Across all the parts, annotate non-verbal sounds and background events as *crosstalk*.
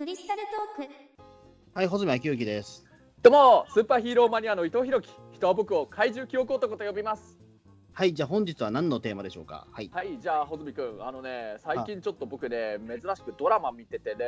クリスタルトーク。はい、穂積昭之です。どうもスーパーヒーローマニアの伊藤弘樹。人は僕を怪獣記憶男と呼びます。はい、じゃあ本日は何のテーマでしょうか？はい。はいじゃあ穂積君。あのね最近ちょっと僕ね珍しくドラマ見ててね。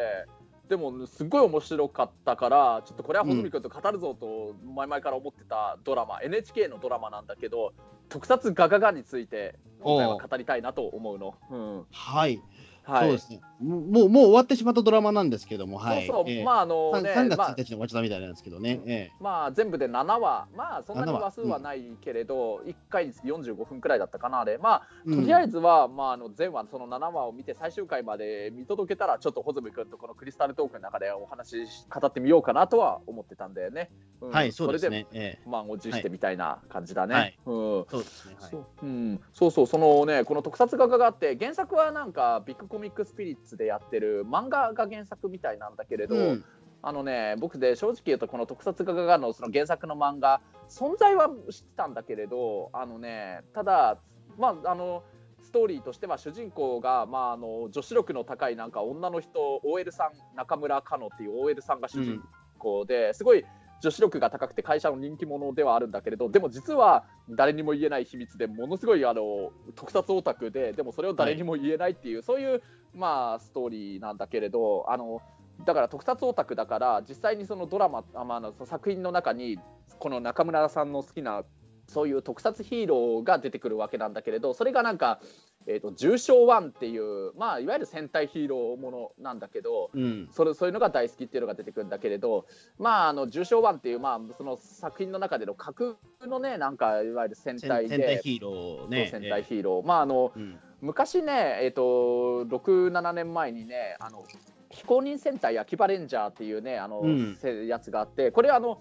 でもすっごい面白かったからちょっとこれは穂積君と語るぞと前々から思ってたドラマ、NHK のドラマなんだけど特撮ガガガについて今回は語りたいなと思うの、うん。はい、はい、そうですね。もう、もう終わってしまったドラマなんですけども、はい。そうそう、えーまああのね3月まあ1日に終わっちゃったみたいなんですけどね。うんえまあ全部で7話。まあそんなに7話話。数はないけれど、1回につき45分くらいだったかなあれ。まあえとりあえず、ずは、まあ、あの全話その7話を見て最終回まで見届けたらちょっと穂積君とこのクリスタルトークの中でお話し語ってみようかなとは思ってたんだよね。うん。はい、そうですれでね。え満を持してみたいな感じだね。はい。うん。ーそうですね。はい。そううん、そうそうそのねこの特撮画があって原作はなんかビッグコミックスピリッツでやってる漫画が原作みたいなんだけれど、うん。あのね僕で正直言うとこの特撮画がのその原作の漫画存在は知ってたんだけれどあのねただまああのストーリーとしては主人公が、まあ、あの女子力の高いなんか女の人 OL さん中村かのっていう OL さんが主人公で、すごい女子力が高くて会社の人気者ではあるんだけれどでも実は誰にも言えない秘密でものすごいあの特撮オタクででもそれを誰にも言えないっていう、そういう、まあ、ストーリーなんだけれどあのだから特撮オタクだから実際にそのドラマあ、まあ、の作品の中にこの中村さんの好きなそういう特撮ヒーローが出てくるわけなんだけれどそれがなんか、えー、と重賞ワンっていう、まあ、いわゆる戦隊ヒーローものなんだけど、うん。それそういうのが大好きっていうのが出てくるんだけれど、まあ、あの重賞ワンっていう、まあ、その作品の中での架空のねなんかいわゆる戦戦隊で戦隊ヒーローね。戦隊ヒーロー、まああのえーうん昔ね、えー、と67年前にねあの非公認戦隊秋葉レンジャーっていうねあの、うんせやつがあってこれあの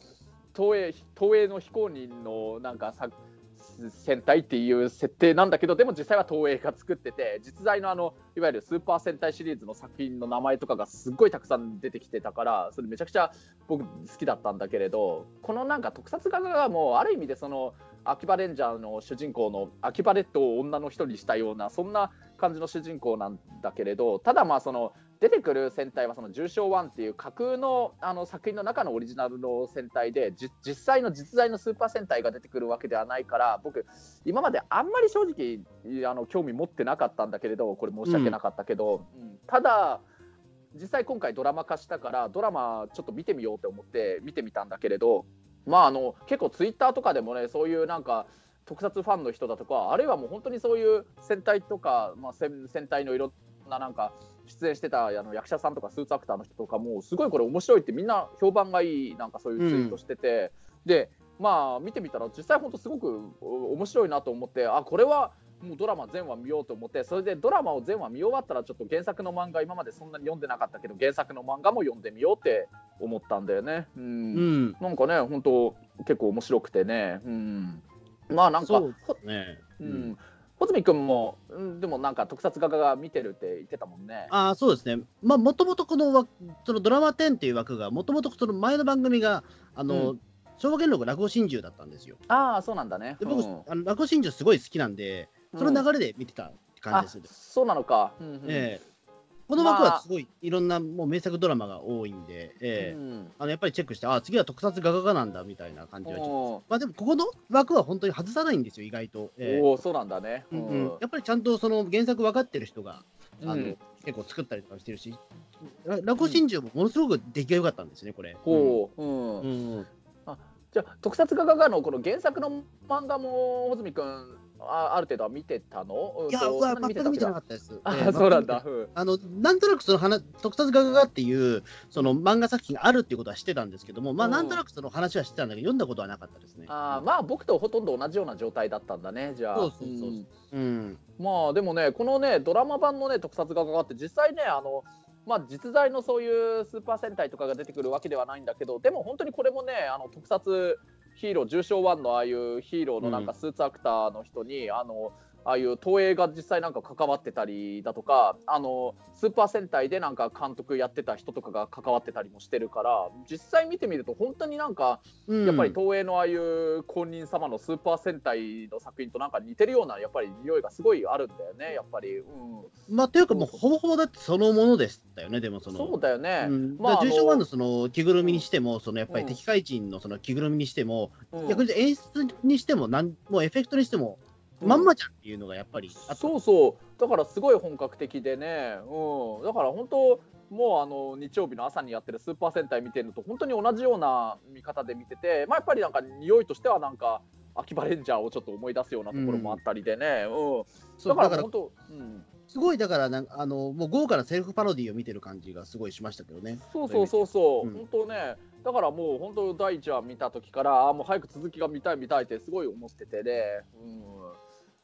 東映東映の非公認のなんかさ戦隊っていう設定なんだけどでも実際は東映が作ってて実在のあのいわゆるスーパー戦隊シリーズの作品の名前とかがすっごいたくさん出てきてたからそれめちゃくちゃ僕好きだったんだけれどこのなんか特撮画がもうある意味でその秋葉レンジャーの主人公の秋葉レッドを女の人にしたようなそんな感じの主人公なんだけれどただまあその出てくる戦隊はその重賞1っていう架空のあの作品の中のオリジナルの戦隊でじ実際の実在のスーパー戦隊が出てくるわけではないから僕今まであんまり正直あの興味持ってなかったんだけれどこれ申し訳なかったけど、うん。ただ実際今回ドラマ化したからドラマちょっと見てみようと思って見てみたんだけれどまああの結構ツイッターとかでもねそういうなんか特撮ファンの人だとかあるいはもう本当にそういう戦隊とか、まあ、戦戦隊のいろんななんか出演してたあの役者さんとかスーツアクターの人とかもすごいこれ面白いってみんな評判がいいなんかそういうツイートしてて、でまあ見てみたら実際本当すごくお面白いなと思ってあこれはもうドラマ全話見ようと思ってそれでドラマを全話見終わったらちょっと原作の漫画今までそんなに読んでなかったけど原作の漫画も読んでみようって思ったんだよね。うん。うん。なんかね本当結構面白くてね、うん、まあなんかね。ううん。ん、穂積君も、うん、でもなんか特撮画が見てるって言ってたもんね。ああ、そうですね。まあ、もともとこの枠、そのドラマ10っていう枠が、もともとその前の番組が、あの、う昭和元禄落語真珠だったんですよ。ああそうなんだね。で、僕、うんあの落語真珠すごい好きなんで、その流れで見てた感あじです。そうなのか。うんうんええこの枠はすごいいろんなもう名作ドラマが多いんで、ええ。うん。あのやっぱりチェックして、あ次は特撮ガガガなんだみたいな感じはちょっと。おまあでもここの枠は本当に外さないんですよ、意外と。ええ。おーそうなんだね。うんうん。やっぱりちゃんとその原作分かってる人が、あのうん。結構作ったりとかしてるし、ら落語真珠もものすごく出来が良かったんですね、これ。ほう、うん。うん。うんじゃあ特撮画がのこの原作の漫画も穂積君あある程度は見てたの？いや、全く見てなかっったです。た。ええあそうなんだ。あのなんとなくその話特撮ガガガっていうその漫画作品があるっていうことは知ってたんですけども、まあうんなんとなくその話は知ってたんだけど、読んだことはなかったですね。あーまあ僕とほとんど同じような状態だったんだねじゃあ。そうそうそううんうん。まあでもねこのねドラマ版のね特撮画があって実際ねあのまあ実在のそういうスーパー戦隊とかが出てくるわけではないんだけどでも本当にこれもねあの特撮ヒーロー重賞1のああいうヒーローのなんかスーツアクターの人に、あのああいう東映が実際なんか関わってたりだとかあのスーパー戦隊でなんか監督やってた人とかが関わってたりもしてるから実際見てみると本当になんかうん。やっぱり東映のああいう公認様のスーパー戦隊の作品となんか似てるようなやっぱり匂いがすごいあるんだよねやっぱり、うん、まあ、というか、もうほぼほぼだってそのものでしたよね、でもその。そうだよね、うん、まあ重症版のその着ぐるみにしても、そのやっぱりうん敵怪人のその着ぐるみにしても、うん。逆に演出にしてもなん、もうエフェクトにしても、うんまんまじゃんっていうのがやっぱりあそうそう。だからすごい本格的でね、うん、だから本当もうあの日曜日の朝にやってるスーパー戦隊見てるのと本当に同じような見方で見てて、まあ、やっぱりなんか匂いとしてはなんか秋葉レンジャーをちょっと思い出すようなところもあったりでね、うん。そうだから本当、うん、すごいだからなんかあのもう豪華なセルフパロディを見てる感じがすごいしましたけどね。そうそうそうそう、うん。本当ねだからもう本当第一話見た時からあもう早く続きが見たい見たいってすごい思っててね、うん、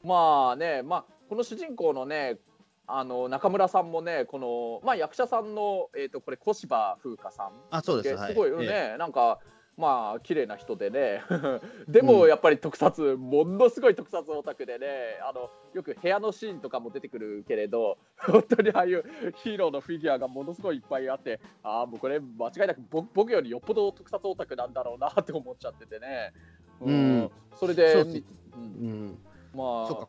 まあねまあこの主人公のねあの中村さんもねこの、まあ、役者さんの、えー、とこれ小芝風花さんあそうです、すごいよね、えなんかまあ綺麗な人でね。*laughs* でもやっぱり特撮、ものすごい特撮オタクでねあのよく部屋のシーンとかも出てくるけれど *laughs* 本当にああいうヒーローのフィギュアがものすごいいっぱいあってああもうこれ間違いなく僕僕よりよっぽど特撮オタクなんだろうなって思っちゃっててね、うん。それでそうです。うん。うんまあそうか。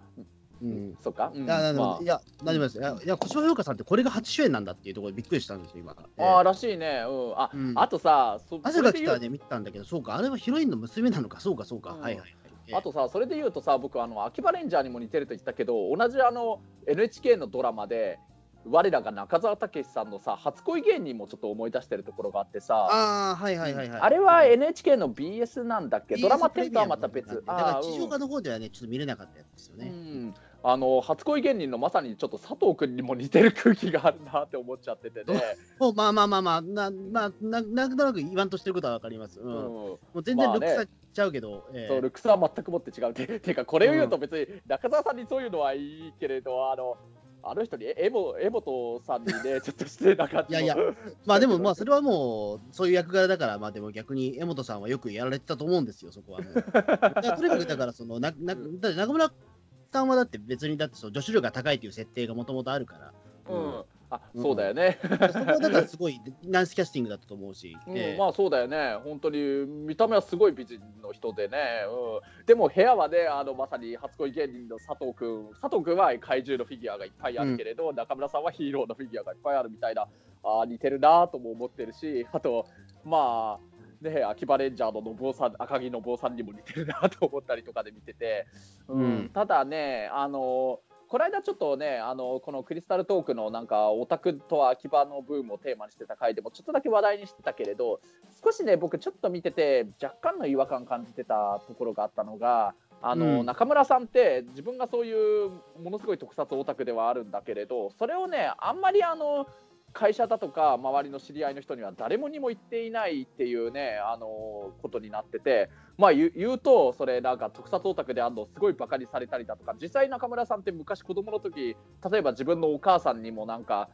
うん。そっか、うん。いや、まあ。いや、大丈夫です。いや、いや小島風花さんってこれが初主演なんだっていうところでびっくりしたんですよ、今。ええ。あーらしいね、うん、あ、うん。あとさ、そ汗が来たらね、見てたんだけど、そうか、あれはヒロインの娘なのか、そうか、そうか、うん。はいはいあとさ、それで言うとさ、僕、あの秋葉レンジャーにも似てると言ったけど、同じあの NHK のドラマで、我らが中澤武さんのさ、初恋芸人もちょっと思い出してるところがあってさ、ああ、はいはいはいはい。あれは NHK の BS なんだっけ、ドラマ10とはまた別。だから地上波の方ではね、ちょっと見れなかったやつですようね。んあの初恋芸人のまさにちょっと佐藤君にも似てる空気があるなって思っちゃっててね。*laughs* もうまあまあまあまあ、な、まあ、ななんとなく言わんとしてることはわかります。うん。うんもう全然ルックスちゃうけど、ええそうルックスは全くもって違う *laughs* てていうかこれを言うと別に中澤さんにそういうのはいいけれどあのあの人にエモエモトさんにねちょっと失礼な感じもいやいや。まあでも、まあそれはもう、そういう役柄だから、まあでも逆に江本さんはよくやられてたと思うんですよ、そこはもう。*laughs* だからとにかくだから、その、な、な、だって中村さんはだって別にだってその女子力が高いという設定がもともとあるから、うん、あそうだよね、そこはだからすごいナイスキャスティングだったと思うし、うんええ。まあそうだよね。本当に見た目はすごい美人の人でね、うん、でも部屋はねあのまさに初恋芸人の佐藤君佐藤君は怪獣のフィギュアがいっぱいあるけれど、中村さんはヒーローのフィギュアがいっぱいあるみたいな。あー似てるなとも思ってるしあとまあね、秋葉レンジャーののぼうさん赤木のぼうさんにも似てるなと思ったりとかで見てて、うん。うん。ただねあのこの間ちょっとねあのこのクリスタルトークのなんかオタクと秋葉のブームをテーマにしてた回でもちょっとだけ話題にしてたけれど少しね僕ちょっと見てて若干の違和感感じてたところがあったのがあの、うん。中村さんって自分がそういうものすごい特撮オタクではあるんだけれどそれをねあんまりあの会社だとか周りの知り合いの人には誰もにも言っていないっていうねあのことになっててまあ言うとそれなんか特撮オタクであるのすごいバカにされたりだとか実際中村さんって昔子供の時例えば自分のお母さんにもなんか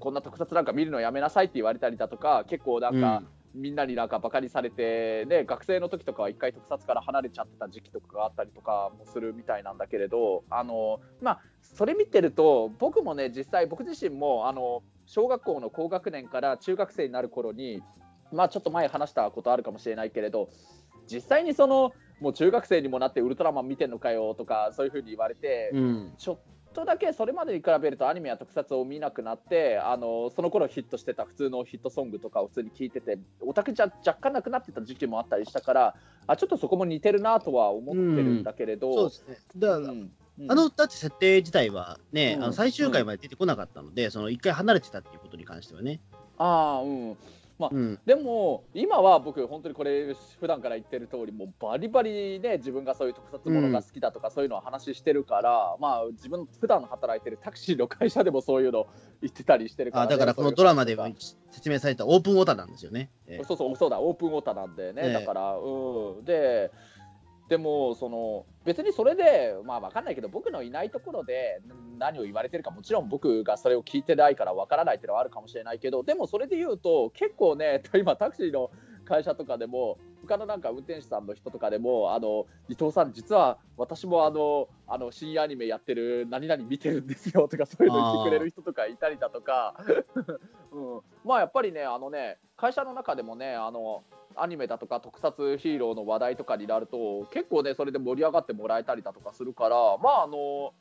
こんな特撮なんか見るのやめなさいって言われたりだとか結構なんか、みんなになんかバカにされて、ね、学生の時とかは一回特撮から離れちゃってた時期とかがあったりとかもするみたいなんだけれどあの、まあ、それ見てると僕もね実際僕自身もあの小学校の高学年から中学生になる頃にまあちょっと前話したことあるかもしれないけれど実際にそのもう中学生にもなってウルトラマン見てんのかよとかそういうふうに言われて、うん。ちょっとだけそれまでに比べるとアニメや特撮を見なくなってあのその頃ヒットしてた普通のヒットソングとかを普通に聞いててオタクじゃ若干なくなってた時期もあったりしたからあちょっとそこも似てるなとは思ってるんだけれど、そうですね。だから、うん。うん。あの、だって設定自体はね、うん。あの最終回まで出てこなかったので、その一回離れてたっていうことに関してはね。あーうんうん。でも今は僕本当にこれ普段から言ってる通りもうバリバリね自分がそういう特撮ものが好きだとかそういうのを話してるから、まあ自分普段働いてるタクシーの会社でもそういうの言ってたりしてるから、あね、だからこのドラマでは説明されたオープンオタなんですよね。ええ。そうそうそうだオープンオタなんでね、ええ。だからうん。ででもその別にそれでまあ分かんないけど僕のいないところで何を言われてるかもちろん僕がそれを聞いてないから分からないっていうのはあるかもしれないけどでもそれで言うと結構ね *laughs* 今タクシーの会社とかでも他のなんか運転手さんの人とかでも、あの伊藤さん、実は私もあのあの深夜アニメやってる何々見てるんですよとか、そういうの言ってくれる人とかいたりだとか、*laughs* うん、まあやっぱりね、あのね会社の中でもね、あのアニメだとか特撮ヒーローの話題とかになると結構ねそれで盛り上がってもらえたりだとかするからまああの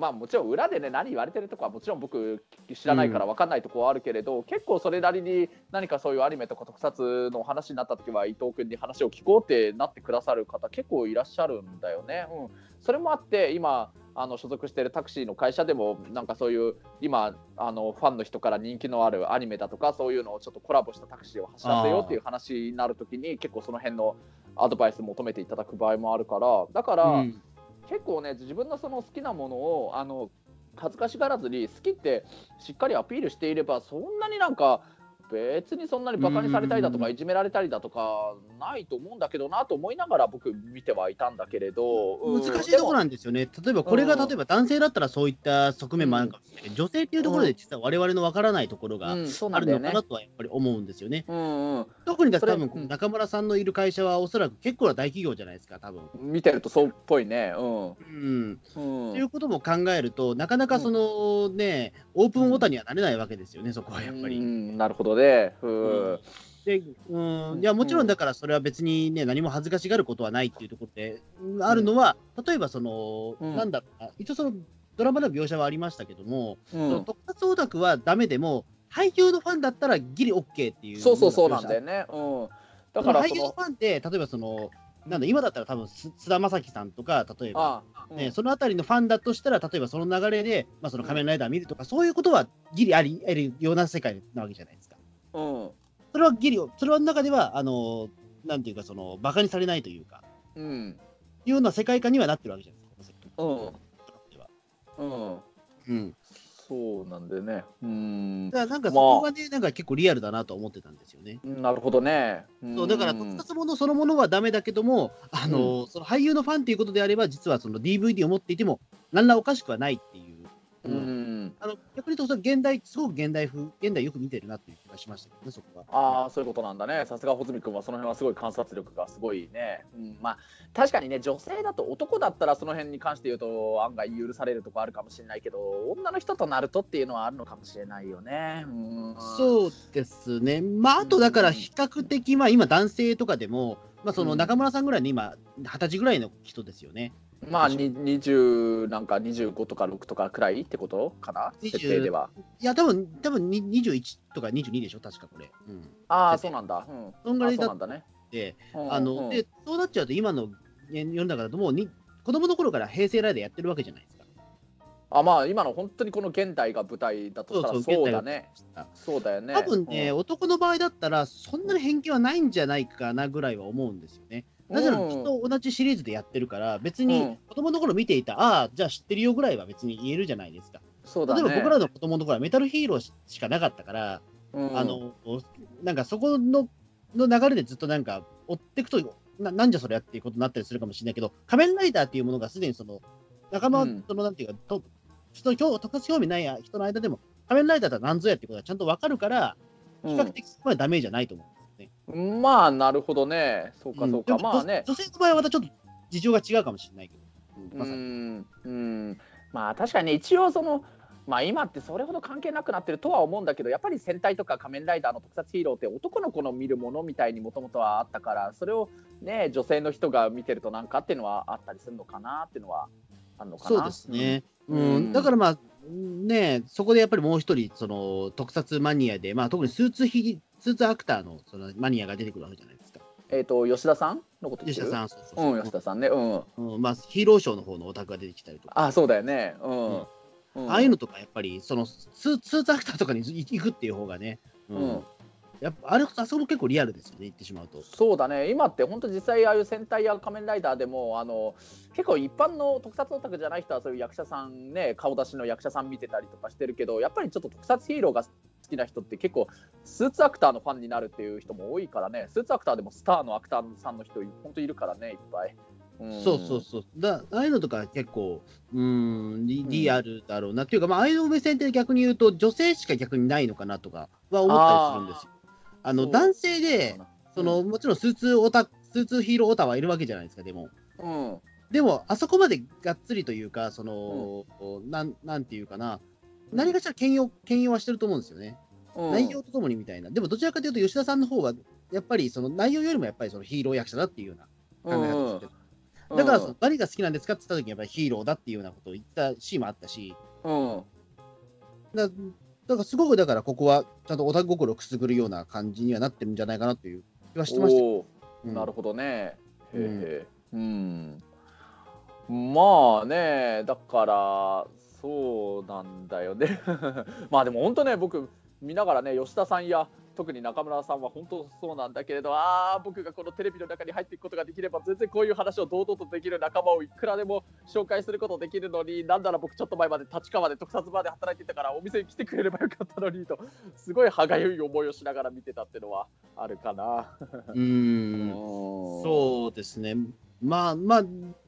まあもちろん裏でね何言われてるとかはもちろん僕知らないから分かんないところはあるけれど、うん、結構それなりに何かそういうアニメとか特撮の話になった時は伊藤君に話を聞こうってなってくださる方結構いらっしゃるんだよね。うん、それもあって今あの所属しているタクシーの会社でもなんかそういう今あのファンの人から人気のあるアニメだとかそういうのをちょっとコラボしたタクシーを走らせようっていう話になるときに結構その辺のアドバイス求めていただく場合もあるから。だから、うん、結構ね自分のその好きなものをあの恥ずかしがらずに好きってしっかりアピールしていればそんなになんか別にそんなにバカにされたりだとかいじめられたりだとかないと思うんだけどなと思いながら僕見てはいたんだけれど難しいところなんですよね。例えばこれが例えば男性だったらそういった側面もあるか。もしれないけど、女性っていうところで実は我々のわからないところがあるのかなとはやっぱり思うんですよね。うんうん、特にだ多分中村さんのいる会社はおそらく結構な大企業じゃないですか多分。見てるとそうっぽいね。うん、うん。ということも考えるとなかなかそのね、オープンオタにはなれないわけですよねそこはやっぱり。なるほどね。うんでうんいやもちろんだからそれは別にね、何も恥ずかしがることはないっていうところで、あるのは、例えばその、なんだろうな、一応そのドラマの描写はありましたけども、その特撮オタクはダメでも、俳優のファンだったらギリ OK っていう。そうそうそうなんだよね。うん、だから俳優のファンって、例えばその、なんだ今だったら多分菅田将暉さんとか、例えば、うん、ね、そのあたりのファンだとしたら、例えばその流れで、まあ、その仮面ライダー見るとか、そういうことはギリあり得るような世界なわけじゃないですか。うん、それはギリ、それは中では、あの、なんていうか、その、馬鹿にされないというか、うん。いうような世界観にはなってるわけじゃないですか、うん。うん。うん。そうなんでね。うん。だからなんかそこがね、まあ、なんか結構リアルだなと思ってたんですよね。なるほどね。そうだから特撮ものそのものはダメだけども、あの、うん、その俳優のファンっていうことであれば、実はその DVD を持っていても、何らおかしくはないっていう。うん、あの逆に言うと、現代、すごく現代風、現代よく見てるなっていう気がしましたけどね、そこは。ああ、そういうことなんだね。さすが穂積君は、その辺はすごい観察力がすごいね。うん、まあ、確かにね、女性だと、男だったらその辺に関して言うと、案外許されるとこあるかもしれないけど、女の人となるとっていうのはあるのかもしれないよね。うん、そうですね。まあ、あとだから、比較的、まあ、今、男性とかでも、まあ、その中村さんぐらいの今、二十歳ぐらいの人ですよね。まあ、20なんか25とか6とかくらいってことかな、設定では。いや、多分多分21とか22でしょ、確かこれ。うん、ああ、そうなんだ。うん、そんぐらいだったね。で、あの、うん、で、そうなっちゃうと、今の世の中だと、もうに子供の頃から平成ライダーやってるわけじゃないですか。あまあ今の本当にこの現代が舞台だとしたらそうだね。そうだよね。多分ね、うん、男の場合だったらそんなに偏見はないんじゃないかなぐらいは思うんですよね。なぜならきっと同じシリーズでやってるから、別に子供の頃見ていた、うん、ああ、じゃあ知ってるよぐらいは別に言えるじゃないですか。そうだね、例えば僕らの子供の頃はメタルヒーローしかなかったから、うん、あの、なんかそこのの流れでずっとなんか追っていくとな、なんじゃそれやっていうことになったりするかもしれないけど、仮面ライダーっていうものがすでにその、仲間、そのなんていうか、と人の特別興味ない人の間でも、仮面ライダーとは何ぞやってことがちゃんと分かるから、比較的そこまでダメージじゃないと思う。まあ、なるほどね。そうか、そうか。うん、まあね。女性の場合はまたちょっと事情が違うかもしれないけど。うん、うん。まあ、確かにね、一応その、まあ、今ってそれほど関係なくなってるとは思うんだけどやっぱり戦隊とか仮面ライダーの特撮ヒーローって男の子の見るものみたいにもともとはあったからそれをね女性の人が見てるとなんかっていうのはあったりするのかなっていうのはあるのかなそうですね、うん、うん、だからまあねそこでやっぱりもう一人その特撮マニアで、まあ、特にスーツヒスーツアクターのそのマニアが出てくるわけじゃないですか。えっ、ー、と、吉田さんのこと吉田さん、そうそうそう。うん、吉田さんね。うん。うん、まあ、ヒーローショーの方のオタクが出てきたりとか。あ、そうだよね。うん。うん、ああいうのとか、やっぱり、そのスーツアクターとかに行くっていう方がね、うん、うんやっぱあれあそこも結構リアルですよね、言ってしまうと。そうだね、今って本当、実際、ああいう戦隊や仮面ライダーでも、あの結構一般の特撮オタクじゃない人は、そういう役者さんね、顔出しの役者さん見てたりとかしてるけど、やっぱりちょっと特撮ヒーローが好きな人って、結構、スーツアクターのファンになるっていう人も多いからね、スーツアクターでもスターのアクターさんの人、本当いるからね、いっぱい。そうそうそう。だああいうのとか結構、うん、リリアルだろうな、っていうか、まあ、ああいう目線って逆に言うと、女性しか逆にないのかなとかは思ったりするんですよ。あの男性で、そのもちろんスーツオタスーツヒーローオタはいるわけじゃないですか、でも。うん。でも、あそこまでがっつりというか、その、なんなんていうかな、何かしら兼用兼用はしてると思うんですよね。うん。内容とともにみたいな。でも、どちらかというと、吉田さんの方が、やっぱりその内容よりもやっぱりそのヒーロー役者だっていうような考え方をしてだからその、何が好きなんですかって言った時に、やっぱりヒーローだっていうようなことを言ったシーンもあったし、うん。だだからすごくだからここはちゃんとオタク心をくすぐるような感じにはなってるんじゃないかなという気はしてましたうん。ーなるほどね。へうん。え。うん。まあね、だから、そうなんだよね。*laughs* まあでも本当ね、僕、見ながらね、吉田さんや、特に中村さんは本当そうなんだけれど、ああ、僕がこのテレビの中に入っていくことができれば、全然こういう話を堂々とできる仲間をいくらでも紹介することできるのに、なんなら僕、ちょっと前まで立川で特撮バーで働いていたから、お店に来てくれればよかったのにと、すごい歯がゆい思いをしながら見てたっていうのはあるかな。*laughs* うーんそそうですね。まあまあ、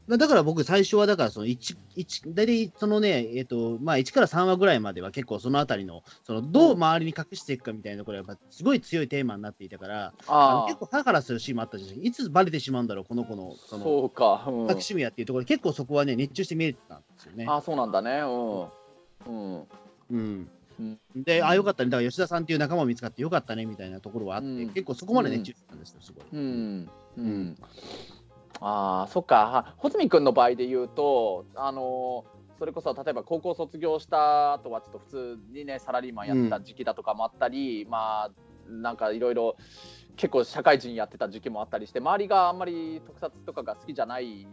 だから僕、最初はだからその1、一大体そのね、えっ、と、まあ1から3話ぐらいまでは結構そのあたりの、そのどう周りに隠していくかみたいなところがやっぱすごい強いテーマになっていたから、あ結構ハラハラするシーンもあったし、いつバレてしまうんだろう、この子の、その、そうか、うん。隠し趣味やっていうところで結構そこはね、熱中して見れてたんですよね。あそうなんだね。うん。うん。うん。うん。で、あ、よかったね、だから吉田さんっていう仲間を見つかってよかったねみたいなところはあって、うん。結構そこまで熱中してたんですよ、すごい。うん。ううんんあそっか。穂積君の場合で言うとあのそれこそ例えば高校卒業した後はちょっと普通にねサラリーマンやってた時期だとかもあったり、まあなんかいろいろ結構社会人やってた時期もあったりして周りがあんまり特撮とかが好きじゃない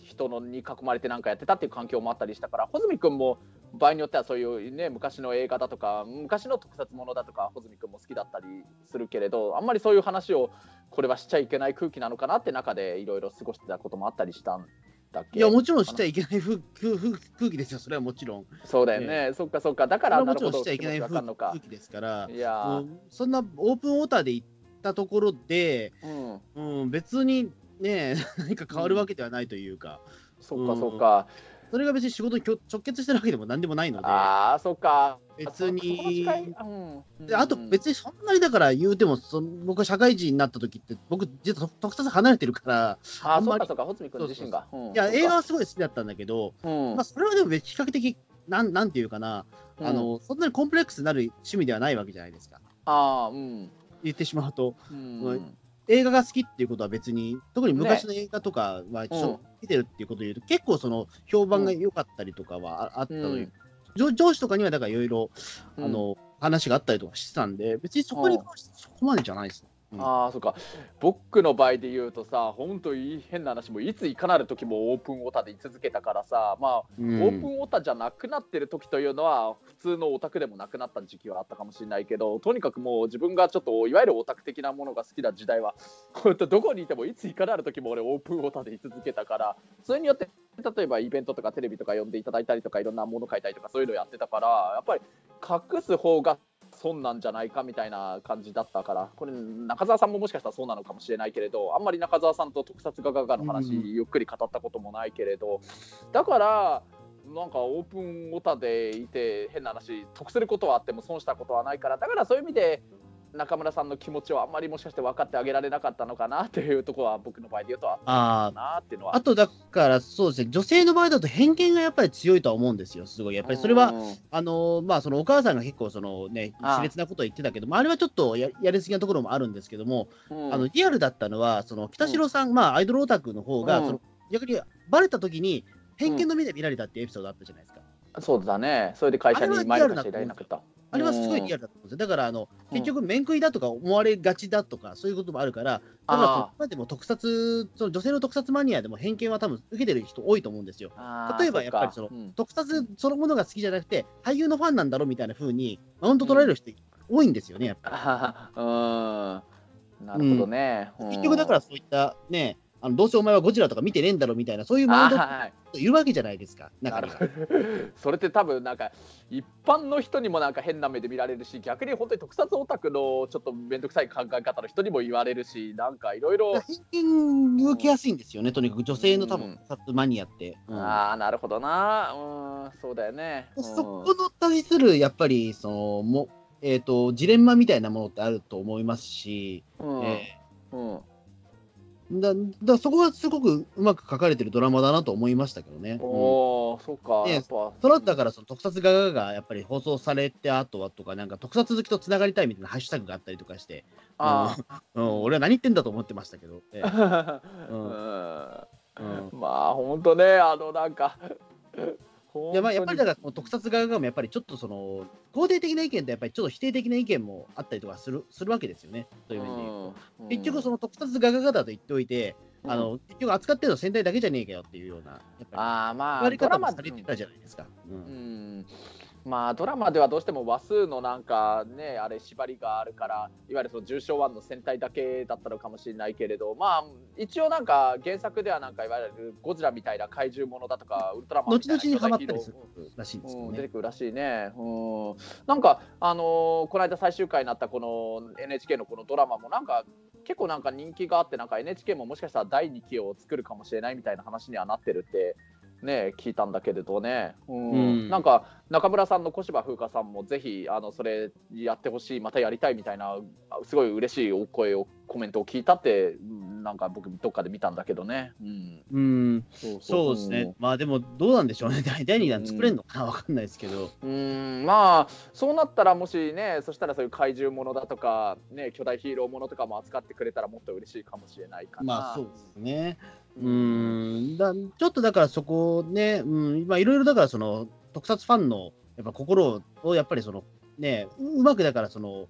人のに囲まれてなんかやってたっていう環境もあったりしたから穂積君も場合によってはそういうね昔の映画だとか昔の特撮ものだとか穂積君も好きだったりするけれどあんまりそういう話をこれはしちゃいけない空気なのかなって中でいろいろ過ごしてたこともあったりしたんだっけ？いや、もちろんしちゃいけない *laughs* 空気ですよ、それはもちろん。そうだよね、そっかそっか。だからもちろんしちゃいけない空気ですから、いや。そんなオープンウォーターで行ったところで、うん。うん、別にね、*laughs* 何か変わるわけではないというか、そっかそっか、それが別に仕事に直結してるわけでも何でもないので、ああそっか。別に。であと別にそんなにだから言うても、その僕は社会人になった時って、僕、実は特撮離れてるから、ああんまりっかそっか穂積君自身が。うんいや、映画はすごい好きだったんだけど、うん。まあ、それはでも比較的、なんなんていうかな、あの、そんなにコンプレックスになる趣味ではないわけじゃないですか。ああうん。言ってしまうと、うん。映画が好きっていうことは別に、特に昔の映画とかは、ちてるっていうことで言うと、結構その評判が良かったりとかはああったのうん。に、上上司とかにはだからいろいろ、うん。あの話があったりとかしてたんで、別にそこに関してそこまでじゃないですね。うん。ああそうか。僕の場合で言うとさ本当に変な話もいついかなる時もオープンオタで居続けたからさまあうん。オープンオタじゃなくなってる時というのは普通のオタクでもなくなった時期はあったかもしれないけどとにかくもう自分がちょっといわゆるオタク的なものが好きな時代は本当 *laughs* どこにいてもいついかなる時も俺オープンオタで居続けたからそれによって例えばイベントとかテレビとか呼んでいただいたりとかいろんなもの書いたりとかそういうのやってたからやっぱり隠す方が損なんじゃないかみたいな感じだったからこれ中澤さんももしかしたらそうなのかもしれないけれどあんまり中澤さんと特撮画家の話、うん。ゆっくり語ったこともないけれどだからなんかオープンオタでいて変な話得することはあっても損したことはないからだからそういう意味で中村さんの気持ちをあんまりもしかして分かってあげられなかったのかなっていうところは僕の場合で言うとああっていうのは。あとだから、そうですね、女性の場合だと偏見がやっぱり強いとは思うんですよ、すごい。やっぱりそれは、うんあのまあ、そのお母さんが結構その、ね、熾烈なことを言ってたけども、あれはちょっとややりすぎなところもあるんですけども、うんあのリアルだったのは、その北城さん、まあ、アイドルオタクの方が、うんその逆にバレた時に偏見の目で見られたっていうエピソードあったじゃないですか。そうだねそれで会社に参りましていられなかった。あれはすごいリアルだったんですよ。だからあの、結局、面食いだとか思われがちだとか、そういうこともあるから、だからでも特撮、その女性の特撮マニアでも偏見は多分受けてる人多いと思うんですよ。例えばやっぱりその特撮そのものが好きじゃなくて、俳優のファンなんだろうみたいな風にマウント取られる人多いんですよね、やっぱあはは *laughs* うんなるほどね。り。結局だからそういったね、あのどうせお前はゴジラとか見てねえんだろみたいな、そういうマウントあはいいるわけじゃないですか、な中には。るほどそれって多分なんか一般の人にもなんか変な目で見られるし逆に本当に特撮オタクのちょっと面倒くさい考え方の人にも言われるしなんかいろいろ偏見受けやすいんですよね、とにかく女性の多うん分特撮マニアって。うんああなるほほどなうんそうだよね。うんそこの対するやっぱりそのも、えー、とジレンマみたいなものってあると思いますし、うんえうんーだだそこはすごくうまく書かれてるドラマだなと思いましたけどね。うんおお、そうか。ねやっぱその後だからその特撮画がやっぱり放送されて後はとか、なんか特撮好きとつながりたいみたいなハッシュタグがあったりとかして、あうん、*laughs* 俺は何言ってんだと思ってましたけど。え。*laughs* ううんん。うんまあ、本当ね、あの、なんか。いやまあやっぱりだかから特撮側がもやっぱりちょっとその肯定的な意見とやっぱりちょっと否定的な意見もあったりとかするするわけですよね。そういう面で言うと。結局その特撮画がだと言っておいて、あの結局扱ってるのは戦隊だけじゃねえかよっていうようなやっぱああ、まあ、り言われドラマ方もされてたじゃないですか。ううんんまあドラマではどうしても話数のなんかねあれ縛りがあるからいわゆるその重症1の戦隊だけだったのかもしれないけれどまあ一応なんか原作ではなんかいわゆるゴジラみたいな怪獣ものだとかウルトラマンみ後たいな々にハマったりするらしいんですけどうん、出ねて。くるらしいね。うん、なんか、あのーこの間最終回になったこの NHK のこのドラマもなんか結構なんか人気があってなんか NHK ももしかしたら第2期を作るかもしれないみたいな話にはなってるって。ね、聞いたんだけれどね、うんうんなんか中村さんの小芝風花さんもぜひあのそれやってほしいまたやりたいみたいなあすごい嬉しいお声をコメントを聞いたってうんなんか僕どっかで見たんだけどね、うん、うん、そうですね。まあでもどうなんでしょうね。*laughs* 第第2弾作れるのかな？わかんないですけど。うーんまあそうなったらもしねそしたらそういう怪獣ものだとか、ね、巨大ヒーローものとかも扱ってくれたらもっと嬉しいかもしれないかな。まあそうですね。ううんんだちょっとだからそこね、うん、まあいろいろだからその特撮ファンのやっぱ心をやっぱりそのねううまくだからその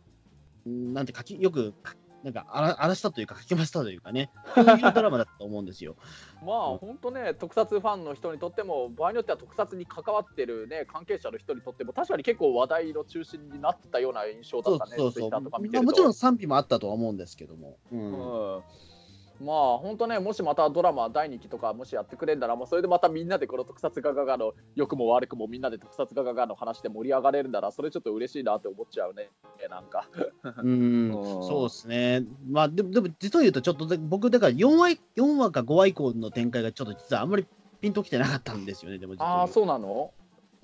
うんなんて書きよくかなんか荒らしたというか書きましたというかねそういうドラマだったと思うんですよ。*laughs* まあ本当ね特撮ファンの人にとっても場合によっては特撮に関わってる、ね、関係者の人にとっても確かに結構話題の中心になってたような印象だそうったねそうそう。ツイッターとか見てまあ。もちろん賛否もあったとは思うんですけども。うんうんまあ本当ねもしまたドラマ第2期とかもしやってくれんならもうそれでまたみんなでこの特撮ガガガの良くも悪くもみんなで特撮ガガガの話で盛り上がれるならそれちょっと嬉しいなって思っちゃうね *laughs* なんか。うん。うんそうですね。まあでも、でも実を言うと、ちょっとで僕、だから4話 ,4 話か5話以降の展開がちょっと実はあんまりピンときてなかったんですよね、でもああそうなの？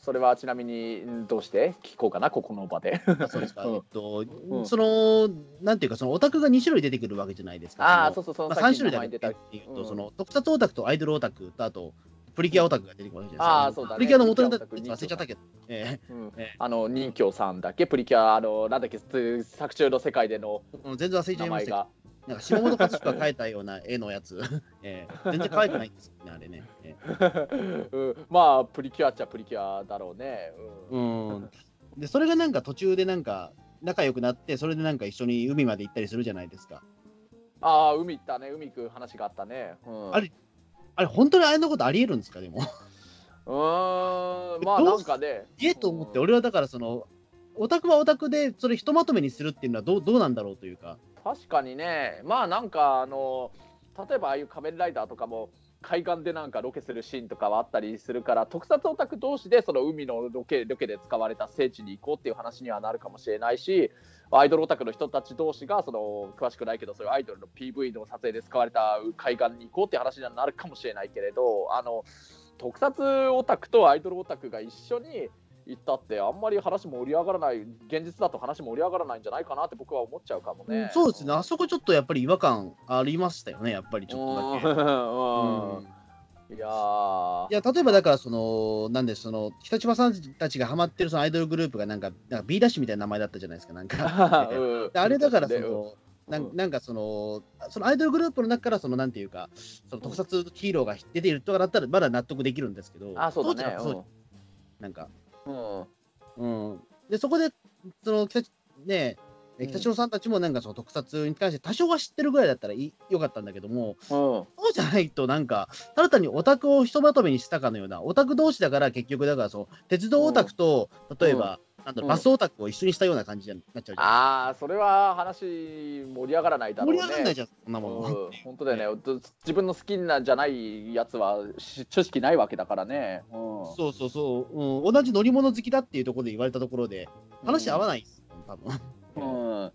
それはちなみにんどうして聞こうかなここの場で。あそうですか。うん。えっと、うん。その、なんていうか、そのオタクが2種類出てくるわけじゃないですか。ああそうそうそう、まあ、3さっき種類だけ出た。ていうと、うん。その特撮オタクとアイドルオタクと、あと、プリキュアオタクが出てくるわけじゃないですか。ああそうだね。プリキュアの元ネタ忘れちゃったけど、えうん。えあの任京さんだっけ？プリキュアあのなんだっけ？つ作中の世界での全然忘れちゃいましたなんか下本勝子が描いたような絵のやつ、*laughs* ええ。全然可愛くないんですよね、あれね。ええ。*laughs* うん、まあプリキュアっちゃプリキュアだろうね、うん。うん、でそれがなんか途中でなんか仲良くなってそれでなんか一緒に海まで行ったりするじゃないですか。ああ海行ったね。海行く話があったね、うん、あれあれ本当にあれのことありえるんですかでも？*laughs* うーん。まあなんかね。えと思ってうん。俺はだからそのオタクはオタクでそれひとまとめにするっていうのはどうどうなんだろうというか。確かにね。まあなんかあの例えばああいう仮面ライダーとかも海岸でなんかロケするシーンとかはあったりするから特撮オタク同士でその海のロケロケで使われた聖地に行こうっていう話にはなるかもしれないしアイドルオタクの人たち同士がその詳しくないけどそういうアイドルの PV の撮影で使われた海岸に行こうっていう話にはなるかもしれないけれどあの特撮オタクとアイドルオタクが一緒に行ったってあんまり話盛り上がらない現実だと話盛り上がらないんじゃないかなって僕は思っちゃうかもね。そうですね、あそこちょっとやっぱり違和感ありましたよね、やっぱりちょっとだけ。うん。うん。いやー。いや例えばだからそのなんでその北千葉さんたちがハマってるそのアイドルグループがなんかなんか B ダッシュみたいな名前だったじゃないですかなんか。*laughs* うん。であれだからそねのなうんんなんかそのそのアイドルグループの中からそのなんていうかその特撮ヒーローが出ているとかだったらまだ納得できるんですけどあそうだね。当時はそうなんかうん。うん。でそこでその北ねうん。北千さんたちもなんかその特撮に関して多少は知ってるぐらいだったらいいよかったんだけどもうん。そうじゃないと、なんか、ただ単にオタクをひとまとめにしたかのような、オタク同士だから、結局、だからそう、鉄道オタクと、例えば、なんだろううん。バスオタクを一緒にしたような感じになっちゃうじゃん。ああそれは話盛り上がらないだろうね。盛り上がらないじゃん、そんなもの。うん。*laughs* 本当だよね。ど自分の好きなんじゃないやつはし知識ないわけだからね、うん、そうそうそう、うん、同じ乗り物好きだっていうところで言われたところで、話合わないです、多分。うん、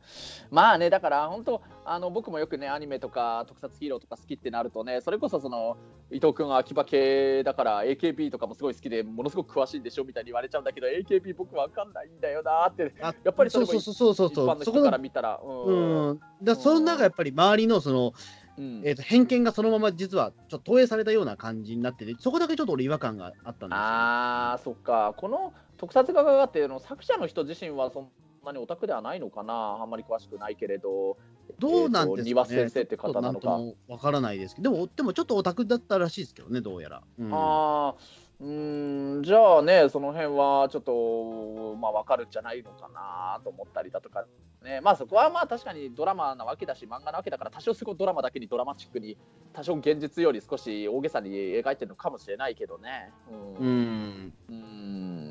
まあねだから本当あの僕もよくねアニメとか特撮ヒーローとか好きってなるとねそれこそその伊藤君は秋葉系だから AKB とかもすごい好きでものすごく詳しいんでしょみたいに言われちゃうんだけど AKB 僕わかんないんだよなってあやっぱりそれもそうそうそうそうそう、一般の人そこのから見たら、うん。うん、だその中やっぱり周りのそのうん。えー、と偏見がそのまま実はちょっと投影されたような感じになってて、そこだけちょっと俺、違和感があったんですよ。あーそっか。この特撮画がっていうの作者の人自身はそんなにオタクではないのかな。あんまり詳しくないけれど。どうなんですかね、庭先生って方なのか。わからないですけど、でも、でもちょっとオタクだったらしいですけどね、どうやら。うん。あーうーんじゃあねその辺はちょっとまあ分かるんじゃないのかなと思ったりだとかね。まあそこはまあ確かにドラマなわけだし漫画なわけだから多少すごいドラマだけにドラマチックに多少現実より少し大げさに描いてるのかもしれないけどね。ううんん、うん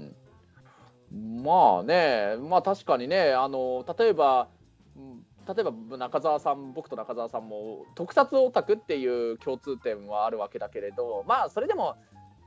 まあね、まあ確かにね、あの例えば、うん例えば中澤さん、僕と中澤さんも特撮オタクっていう共通点はあるわけだけれど、まあそれでも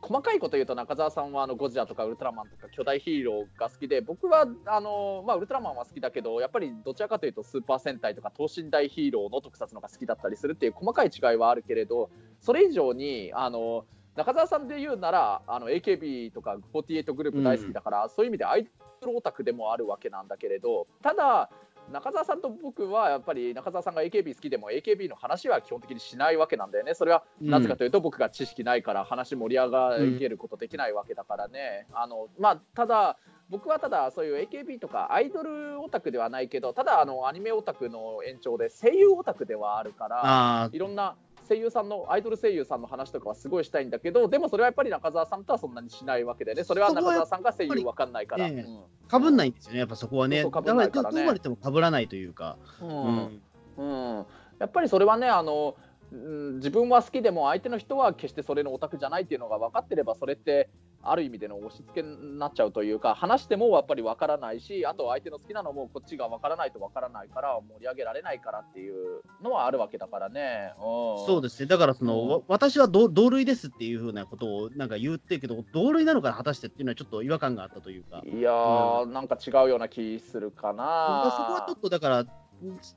細かいこと言うと中澤さんはあのゴジラとかウルトラマンとか巨大ヒーローが好きで、僕はあの、まあ、ウルトラマンは好きだけど、やっぱりどちらかというとスーパー戦隊とか等身大ヒーローの特撮のが好きだったりするっていう細かい違いはあるけれど、それ以上にあの中澤さんで言うならあの AKB とか48グループ大好きだから、そういう意味でアイドルオタクでもあるわけなんだけれどただ中澤さんと僕はやっぱり中澤さんが AKB 好きでも AKB の話は基本的にしないわけなんだよね。それはなぜかというと僕が知識ないから話盛り上がることできないわけだからね、あのまあただ僕はただそういう AKB とかアイドルオタクではないけどただあのアニメオタクの延長で声優オタクではあるからあいろんな声優さんのアイドル声優さんの話とかはすごいしたいんだけどでもそれはやっぱり中澤さんとはそんなにしないわけでね。それは中澤さんが声優わかんないから、そこはやっうんかぶんないんですよね、やっぱそこはね。そうそうだから、被んないからね。どうまでてもかぶらないというか。ううんん。うん、やっぱりそれはねあの、うん、自分は好きでも相手の人は決してそれのオタクじゃないっていうのが分かってればそれってある意味での押し付けになっちゃうというか話してもやっぱり分からないしあと相手の好きなのもこっちが分からないと分からないから盛り上げられないからっていうのはあるわけだからね。うん、そうですね、だからその、うん。わ私は同同類ですっていうふうなことをなんか言ってるけど、同類なのかな果たしてっていうのはちょっと違和感があったというか、いやー、なんか違うような気するかな。そこはちょっとだから、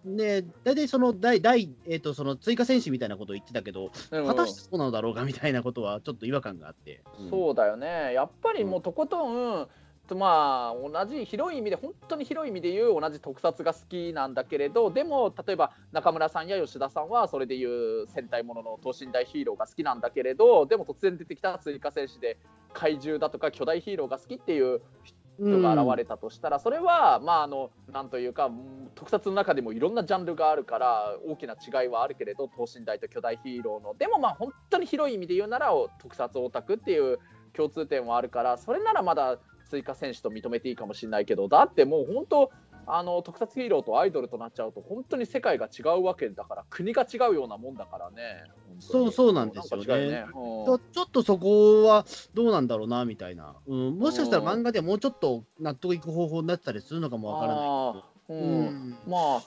ね、大体その第第、えー、とその追加選手みたいなことを言ってたけど、うん。果たしてそうなのだろうかみたいなことはちょっと違和感があって。そうだよね。やっぱりもうとことん、とまあ同じ広い意味で本当に広い意味で言う同じ特撮が好きなんだけれどでも例えば中村さんや吉田さんはそれでいう戦隊ものの等身大ヒーローが好きなんだけれどでも突然出てきた追加戦士で怪獣だとか巨大ヒーローが好きっていう人が現れたとしたら、それはまああのなん。というか特撮の中でもいろん。なジャンルがあるから大きな違いはあるけれど等身大と巨大ヒーローのでもまあ本当に広い意味で言うなら特撮オタクっていう共通点はあるからそれならまだ追加選手と認めていいかもしれないけどだってもう本当あの特撮ヒーローとアイドルとなっちゃうと本当に世界が違うわけだから国が違うようなもんだからね。そうそうなんですよね。ね。ちょっとそこはどうなんだろうなみたいな、うん、もしかしたら漫画でもうちょっと納得いく方法になってたりするのかもわからない。うん。うん。まあ、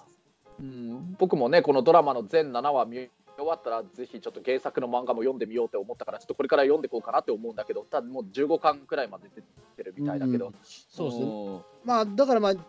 うん、僕もねこのドラマの全7話見終わったらぜひちょっと原作の漫画も読んでみようって思ったからちょっとこれから読んでいこうかなって思うんだけどただもう15巻くらいまで出てるみたいだけど、うん。そうですね。ん。まあ、だからまあ、に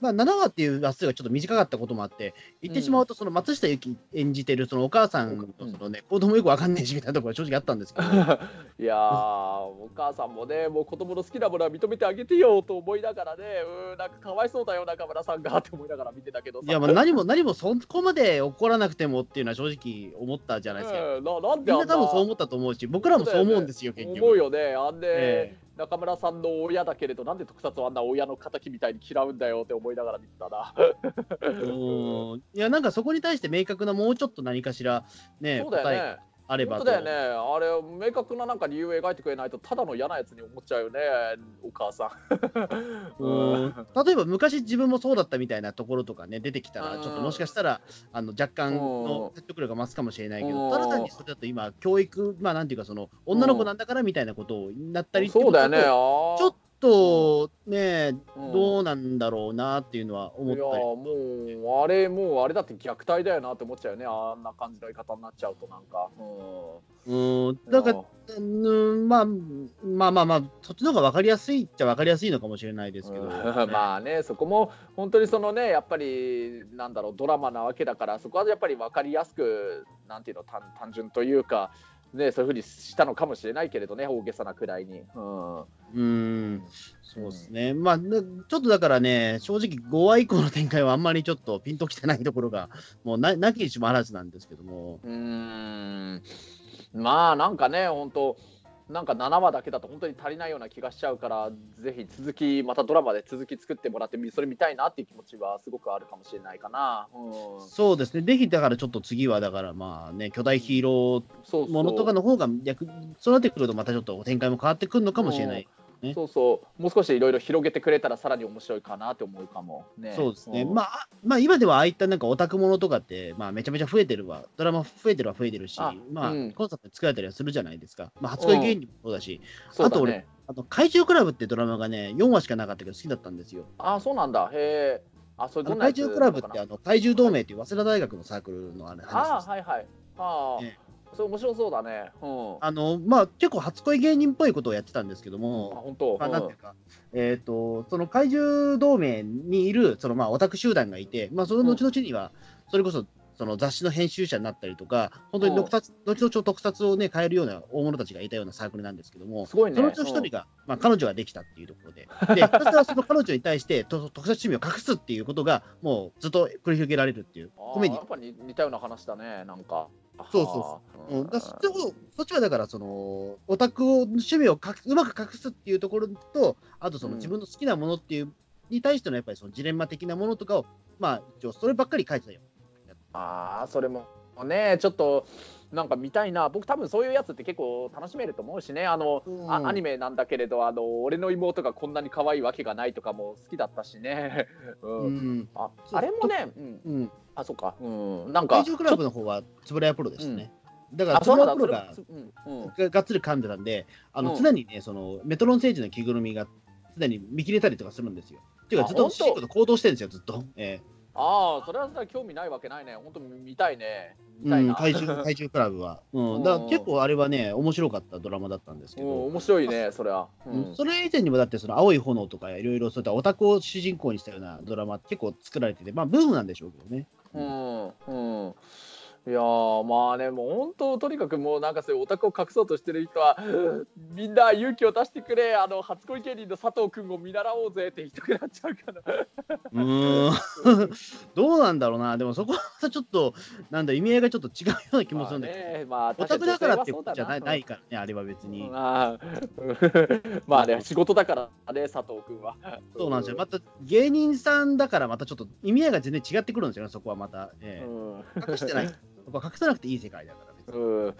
まあ、7話っていう話数がちょっと短かったこともあって、言ってしまうと、その松下由紀演じてるそのお母さんのそのね、行動もよくわかんないしみたいなところが正直あったんですけど、*laughs* いやーお母さんもねもう子供の好きなものは認めてあげてよと思いながらねうんなんかかわいそうだよ中村さんがって思いながら見てたけどさ。いや、まあ何も何もそこまで怒らなくてもっていうのは正直思ったじゃないですか。うんななんでみんなな多分そう思ったと思うし、僕らもそう思うんですよ、結局。思うよねあんで、え中村さんの親だけれどなんで特撮をあんな親の敵みたいに嫌うんだよって思いながら見てたな。*laughs* うん。いや、なんかそこに対して明確なもうちょっと何かしら、ね、そうだ答えあればと。だよね。あれ明確ななんか理由を描いてくれないとただの嫌なやつに思っちゃうよねお母さ *laughs* ん。うん。例えば昔自分もそうだったみたいなところとかね出てきたらうん。ちょっともしかしたらあの若干のうん。説得力が増すかもしれないけうん。どただ単にそれだと今教育まあなんていうかその女の子なんだからみたいなことをなったりそうだよね。ちあょっとねうん。どうなんだろうなっていうのは思いやったり。もうあれもうあれだって虐待だよなって思っちゃうよね。あんな感じの言い方になっちゃうとなんか。うん。だからいやうんまあまあまあまあそっちの方が分かりやすいっちゃ分かりやすいのかもしれないですけど、うん。*laughs* まあねそこも本当にそのねやっぱりなんだろうドラマなわけだからそこはやっぱり分かりやすくなんていうの単単純というかね、そういうふうにしたのかもしれないけれどね、大げさなくらいに。うん、うん、そうですね。まあ、ねちょっとだからね、正直5話以降の展開はあんまりちょっとピンときてないところが、*laughs* もうななきにしもあらずなんですけども。うーんまあなんかね、本当、なんか7話だけだと本当に足りないような気がしちゃうから、ぜひ続き、またドラマで続き作ってもらって、それ見たいなっていう気持ちはすごくあるかもしれないかな。うん、そうですね。ぜひだからちょっと次はだからまあね、巨大ヒーローものとかの方が逆、そうなってくるとまたちょっと展開も変わってくるのかもしれない。ねそうそう、もう少しいろいろ広げてくれたらさらに面白いかなって思うかも。ね、そうですね。んまあ、まあ今ではああいったなんかオタクものとかって、まあめちゃめちゃ増えてるわ。ドラマ増えてるは増えてるし、あまあ、うんコンサートで作られたりはするじゃないですか。まあ初恋芸人もそうだし、そうだねあと俺。あと怪獣クラブってドラマがね、4話しかなかったけど好きだったんですよ。あ、そうなんだ。へえ。あ、それどんな怪獣クラブってあの怪獣同盟っていう早稲田大学のサークルのあれな話です。あ、はいはい。ああ、ねそれ面白そうだね。うん。あ、あのまあ結構初恋芸人っぽいことをやってたんですけども、本当？なんていうか、えっ、と、その怪獣同盟にいる、そのまあオタク集団がいて、まあその後々には、それこそ、その雑誌の編集者になったりとか、本当に特撮、後々特撮をね、変えるような大物たちがいたようなサークルなんですけども、すごいね。そのうちの一人が、まあ彼女ができたっていうところで、で、ひたすらその彼女に対してと特撮趣味を隠すっていうことが、もうずっと繰り広げられるっていう、うんコメディやっぱり似たような話だね、なんか。そうそうううん、だそっちそっちはだからそのオタクを趣味をかくうまく隠すっていうところとあとそのうん自分の好きなものっていう、に対してのやっぱりそのジレンマ的なものとかをまあ一応そればっかり書いてたよ。ああ、それもね、ちょっと。なんか見たいな。僕多分そういうやつって結構楽しめると思うしね。あの、うん。あアニメなんだけれどあの俺の妹がこんなに可愛いわけがないとかも好きだったしね、*laughs* うん。うん。ああれもね、うん、うん、あそっか、うん、なんか怪獣クラブの方は円谷プロでしたね。だからあそう円なんだ谷プロがががっつり噛んでたんであの、うん。常にねそのメトロン星人の着ぐるみが常に見切れたりとかするんですよ。っていうかずっと行動してるんですよずっと。えああそれはそれは興味ないわけないね。本当見たいね。えうん、見たいな、怪獣 *laughs* 怪獣クラブは。うん、だから結構あれはね面白かったドラマだったんですけうんど。面白いねそれは、ううん。ん、それ以前にもだってその青い炎とかいろいろそういったオタクを主人公にしたようなドラマ結構作られててまあブームなんでしょうけどね。うんうんいやーまあねもう本当とにかくもうなんかそういうオタクを隠そうとしてる人は *laughs* みんな勇気を出してくれ。あの初恋芸人の佐藤君を見習おうぜって言いたくなっちゃうから。うーん。*laughs* どうなんだろうな。でもそこはちょっとなんだ意味合いがちょっと違うような気もするんだけど、まあねまあオタクだからってこことじゃないないからねあれは別に。*laughs* まあまあね仕事だからね佐藤君は。そうなんですよ。また芸人さんだからまたちょっと意味合いが全然違ってくるんですよねそこはまた、ええ。うん。隠してない。そこは隠さなくていい世界だから別に。うん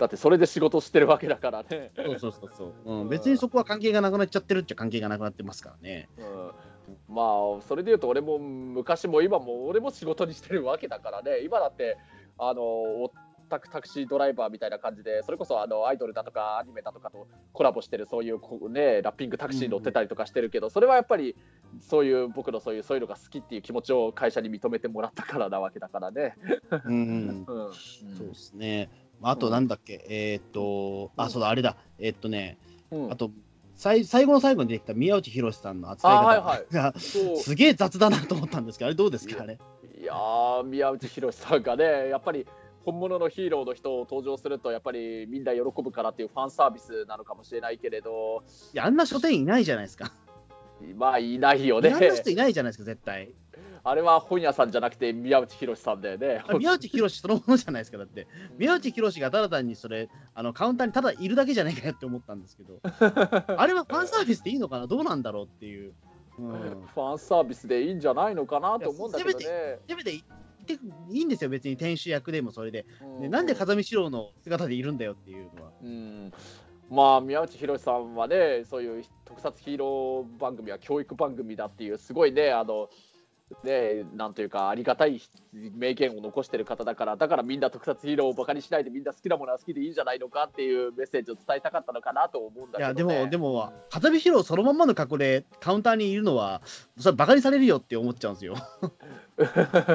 だってそれで仕事してるわけだからね。そうそうそうそう、うん、別にそこは関係がなくなっちゃってるっちゃ関係がなくなってますからね。うん、まあそれで言うと俺も昔も今も俺も仕事にしてるわけだからね今だってあのオタクタクシードライバーみたいな感じでそれこそあのアイドルだとかアニメだとかとコラボしてるそういうこうねラッピングタクシー乗ってたりとかしてるけど、それはやっぱりそういう僕のそういうそういうのが好きっていう気持ちを会社に認めてもらったからなわけだからね。うんうん、そうですね。あとなんだっけ、えーっと、あ、そうだ、あれだ、えーっとね、うん。あと、最最後の最後に出てきた宮内宏さんの扱いあはい方はい。すげえ雑だなと思ったんですけど、あれどうですか、あれ。いやー宮内宏さんがねやっぱり本物のヒーローの人を登場するとやっぱりみんな喜ぶからっていうファンサービスなのかもしれないけれどいや、あんな書店員いないじゃないですか。まあいないよあんねな人いないじゃないですか、絶対。あれは本屋さんじゃなくて宮内宏さんだよね宮内宏そのものじゃないですか、だって。宮内宏がただ単にそれ、あのカウンターにただいるだけじゃないかよって思ったんですけど、あれはファンサービスでいいのかな、どうなんだろうっていう。うんファンサービスでいいんじゃないのかなと思うんだけどいやね。せめていていいんですよ、別に店主役でもそれで。うね、なんで風見四郎の姿でいるんだよっていうのは。うんまあ宮内宏さんはねそういう特撮ヒーロー番組は教育番組だっていうすごいねあのねなんというかありがたい名言を残してる方だからだからみんな特撮ヒーローをバカにしないでみんな好きなものは好きでいいんじゃないのかっていうメッセージを伝えたかったのかなと思うんだいや、けど、ね、でも、でも、風見四郎そのまんまの格好でカウンターにいるのは、それバカにされるよって思っちゃうんですよ。*laughs*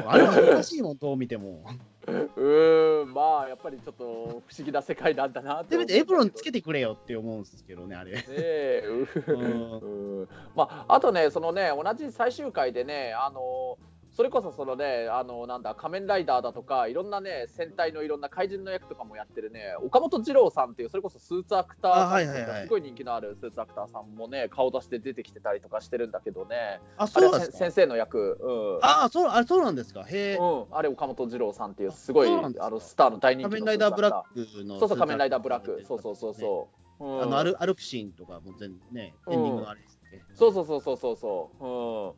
あれはおかしいもん、どう見ても。うーんまあやっぱりちょっと不思議な世界なんだなってせめてエプロンつけててくれよって思うんですけどね、あれ。ねえううん。うん。まあ、あとね、そのね、同じ最終回でね、あのそれこそそのねあのなんだ仮面ライダーだとかいろんなね戦隊のいろんな怪人の役とかもやってるね岡本二郎さんっていうそれこそスーツアクターあはいはいはい。すごい人気のあるスーツアクターさんもね顔出して出てきてたりとかしてるんだけどね。あ、そうなんですか？先生の役、うん、あそうあれそうなんですか？へえ。うん、あれ岡本二郎さんっていうすごいあのスターの大人気の仮面ライダーブラックの。そうそう仮面ライダーブラック。そうそうそうそう、うん、あのアルアルプシンとかも全ね、エンディングのあれですね。そうそうそうそうそうそう、うん、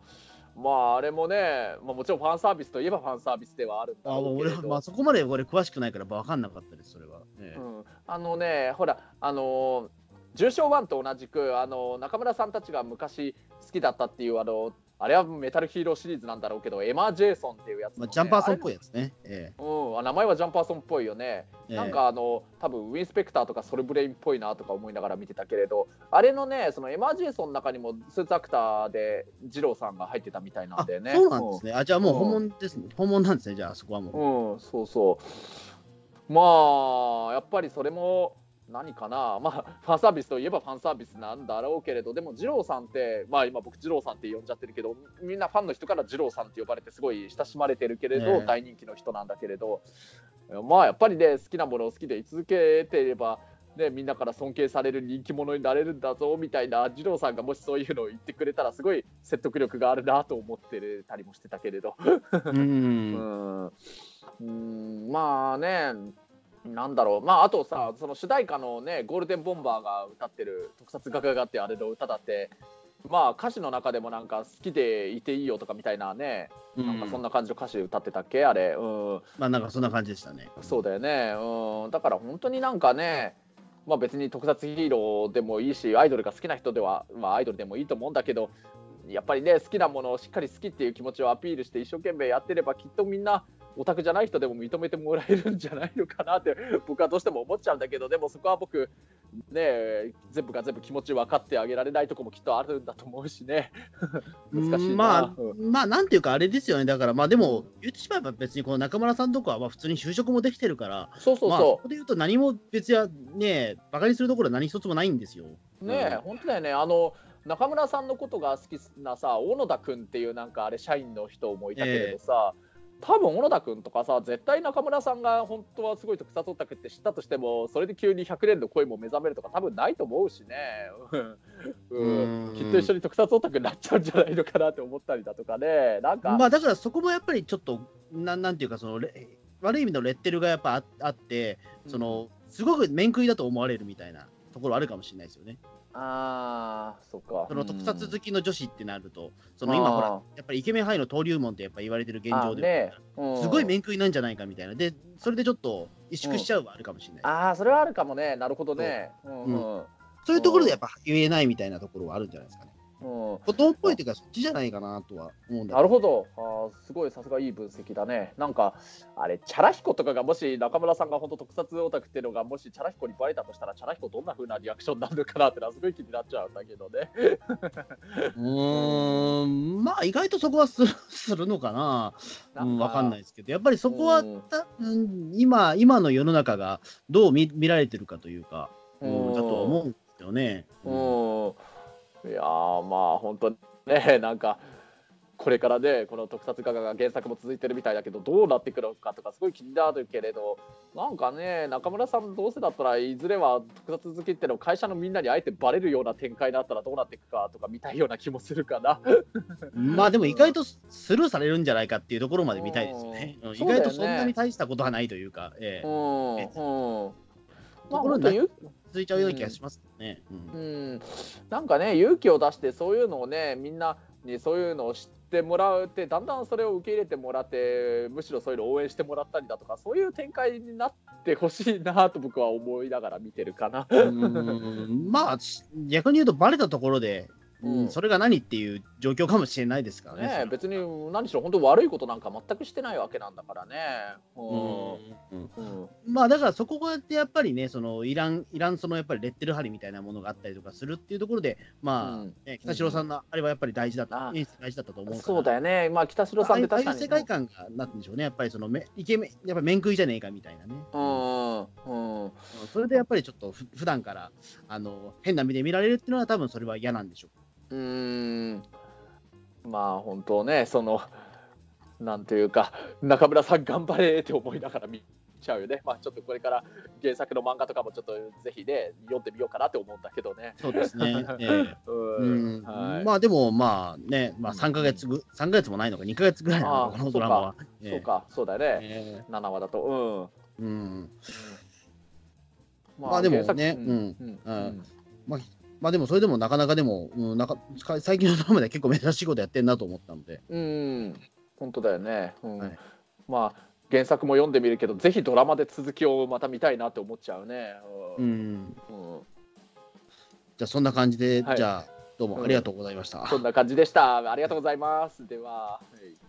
まああれもね、まあ、もちろんファンサービスといえばファンサービスではあるんだあ俺まあそこまで俺詳しくないから分かんなかったですそれは。ええ。うん、あのねほらあのー重賞1と同じくあの中村さんたちが昔好きだったっていうあのあれはメタルヒーローシリーズなんだろうけどエマ・ジェイソンっていうやつのね、まあジャンパーソンっぽい、いやつね。えうん、あ名前はジャンパーソンっぽいよね、えなんかあの多分ウィンスペクターとかソルブレインっぽいなとか思いながら見てたけれどあれのねそのエマ・ジェイソンの中にもスーツアクターで次郎さんが入ってたみたいなんあでねそうなんですね。あじゃあもううん本物ですね。本物なんですね。じゃあそこはもう。うん、そうそう。まあ、やっぱりそれも何かな、*laughs* まあ、ファンサービスといえばファンサービスなんだろうけれど、でも、二郎さんって、まあ、今、僕、二郎さんって呼んじゃってるけど、みんなファンの人から二郎さんって呼ばれて、すごい親しまれてるけれど、ええ。大人気の人なんだけれど、まあ、やっぱりね、好きなものを好きで居続けていれば、ね、みんなから尊敬される人気者になれるんだぞみたいな二郎さんがもしそういうのを言ってくれたらすごい説得力があるなと思ってたりもしてたけれど、う。*laughs* うんん。うん。まあね、なんだろう、まあ、あとさ、その主題歌のね、ゴールデンボンバーが歌ってる特撮画家がってあれの歌だって、まあ歌詞の中でもなんか好きでいていいよとかみたいなね、なんかそんな感じの歌詞歌ってたっけ？あれ、うん、まあなんかそんな感じでしたね。そうだよね、うん、だから本当になんかね、まあ、別に特撮ヒーローでもいいしアイドルが好きな人では、まあ、アイドルでもいいと思うんだけどやっぱりね好きなものをしっかり好きっていう気持ちをアピールして一生懸命やってればきっとみんなオタクじゃない人でも認めてもらえるんじゃないのかなって僕はどうしても思っちゃうんだけどでもそこは僕ね全部が全部気持ち分かってあげられないとこもきっとあるんだと思うしね *laughs* 難しいな。まあ、うまあなんていうかあれですよね。だからまあでも言ってしまえば別にこの中村さんとかはまあ普通に就職もできてるから、そうそうまあそそこで言うと何も別やねバカにするところは何一つもないんですよ。うねえ本当だよねあの中村さんのことが好きなさ小野田君っていうなんかあれ社員の人もいたけれどさ、多分小野田君とかさ絶対中村さんが本当はすごい特撮オタクって知ったとしてもそれで急に100年の恋も目覚めるとか多分ないと思うしね、*laughs* うん。うん。きっと一緒に特撮オタクになっちゃうんじゃないのかなって思ったりだとかね。なんか、まあだからそこもやっぱりちょっとなんなんていうかそのレ悪い意味のレッテルがやっぱああってそのすごく面食いだと思われるみたいなところあるかもしれないですよね。ああそっかその特撮好きの女子ってなると、その今ほらやっぱりイケメン俳優の登竜門ってやっぱ言われてる現状で、ねうんすごい面食いなんじゃないかみたいなでそれでちょっと萎縮しちゃうはあるかもしれない。ああそれはあるかもねなるほどねうんうん、そういうところでやっぱ言えないみたいなところはあるんじゃないですかね。うん。ぽいというかそっちじゃないかなとは思うんだなるほど。あーすごいさすがいい分析だね。なんかあれチャラヒコとかがもし中村さんが本当特撮オタクっていうのがもしチャラヒコにバレたとしたらチャラヒコどんな風なリアクションになるのかなってのはすごい気になっちゃうんだけどね。うーん。まあ意外とそこはするするのかな、うん、わかんないですけど。やっぱりそこはうん。た、うん、今今の世の中がどう見見られてるかというか、うん、だとは思うんですよね。うんいやーまあ本当ねなんかこれからねこの特撮画家が原作も続いてるみたいだけどどうなってくるのかとかすごい気になるけれどなんかね中村さんどうせだったらいずれは特撮好きってのを会社のみんなにあえてバレるような展開になったらどうなっていくかとか見たいような気もするかな。*laughs* まあでも意外とスルーされるんじゃないかっていうところまで見たいですよね。うん意外とそんなに大したことはないというか、ええうんえうんまあところ続いちゃうような気がしますね。うんうん、なんかね勇気を出してそういうのをねみんなにそういうのを知ってもらうってだんだんそれを受け入れてもらってむしろそういうのを応援してもらったりだとかそういう展開になってほしいなと僕は思いながら見てるかな。うんまあし逆に言うとバレたところで、うんうんそれが何っていう状況かもしれないですからね。ね別に何しろ本当悪いことなんか全くしてないわけなんだからね。うんうんうんうんまあだからそこでやっぱりね、そのいらん、いらんそのやっぱりレッテル貼りみたいなものがあったりとかするっていうところで、まあ、うんね北城さんのあれはやっぱり大事だった、あ演出大事だったと思う。そうだよね、まあ、北城さんって確かに。世界観がなってんでしょうね、やっぱりそのめイケメン、やっぱり面食いじゃねえかみたいなね。うんうんそれでやっぱりちょっとふ普段からあの変な目で見られるっていうのは多分それは嫌なんでしょう。うーんまあ本当ねその *laughs* なんというか、中村さん頑張れって思いながら見ちゃうよね。まあちょっとこれから原作の漫画とかもちょっとぜひね、読んでみようかなって思うんだけどね。そうですね。*laughs* ええううんん。はいまあでもまあね、まあ3ヶ月ぐ、3ヶ月もないのか、2ヶ月ぐらいなのこのドラマは。ええそうか、そうだよね。え7話だと。うん。えうん。ままあでもねうんうんうんまあでもそれでもなかなかでも、うん、なんかか最近のドラマでは結構珍しいことやってんなと思ったので。うん、本当だよね。うんはいまあ原作も読んでみるけど、ぜひドラマで続きをまた見たいなって思っちゃうね。ううんん。うんじゃあそんな感じで、はいじゃあどうもありがとうございました。そんな感じでした。ありがとうございます。では。はい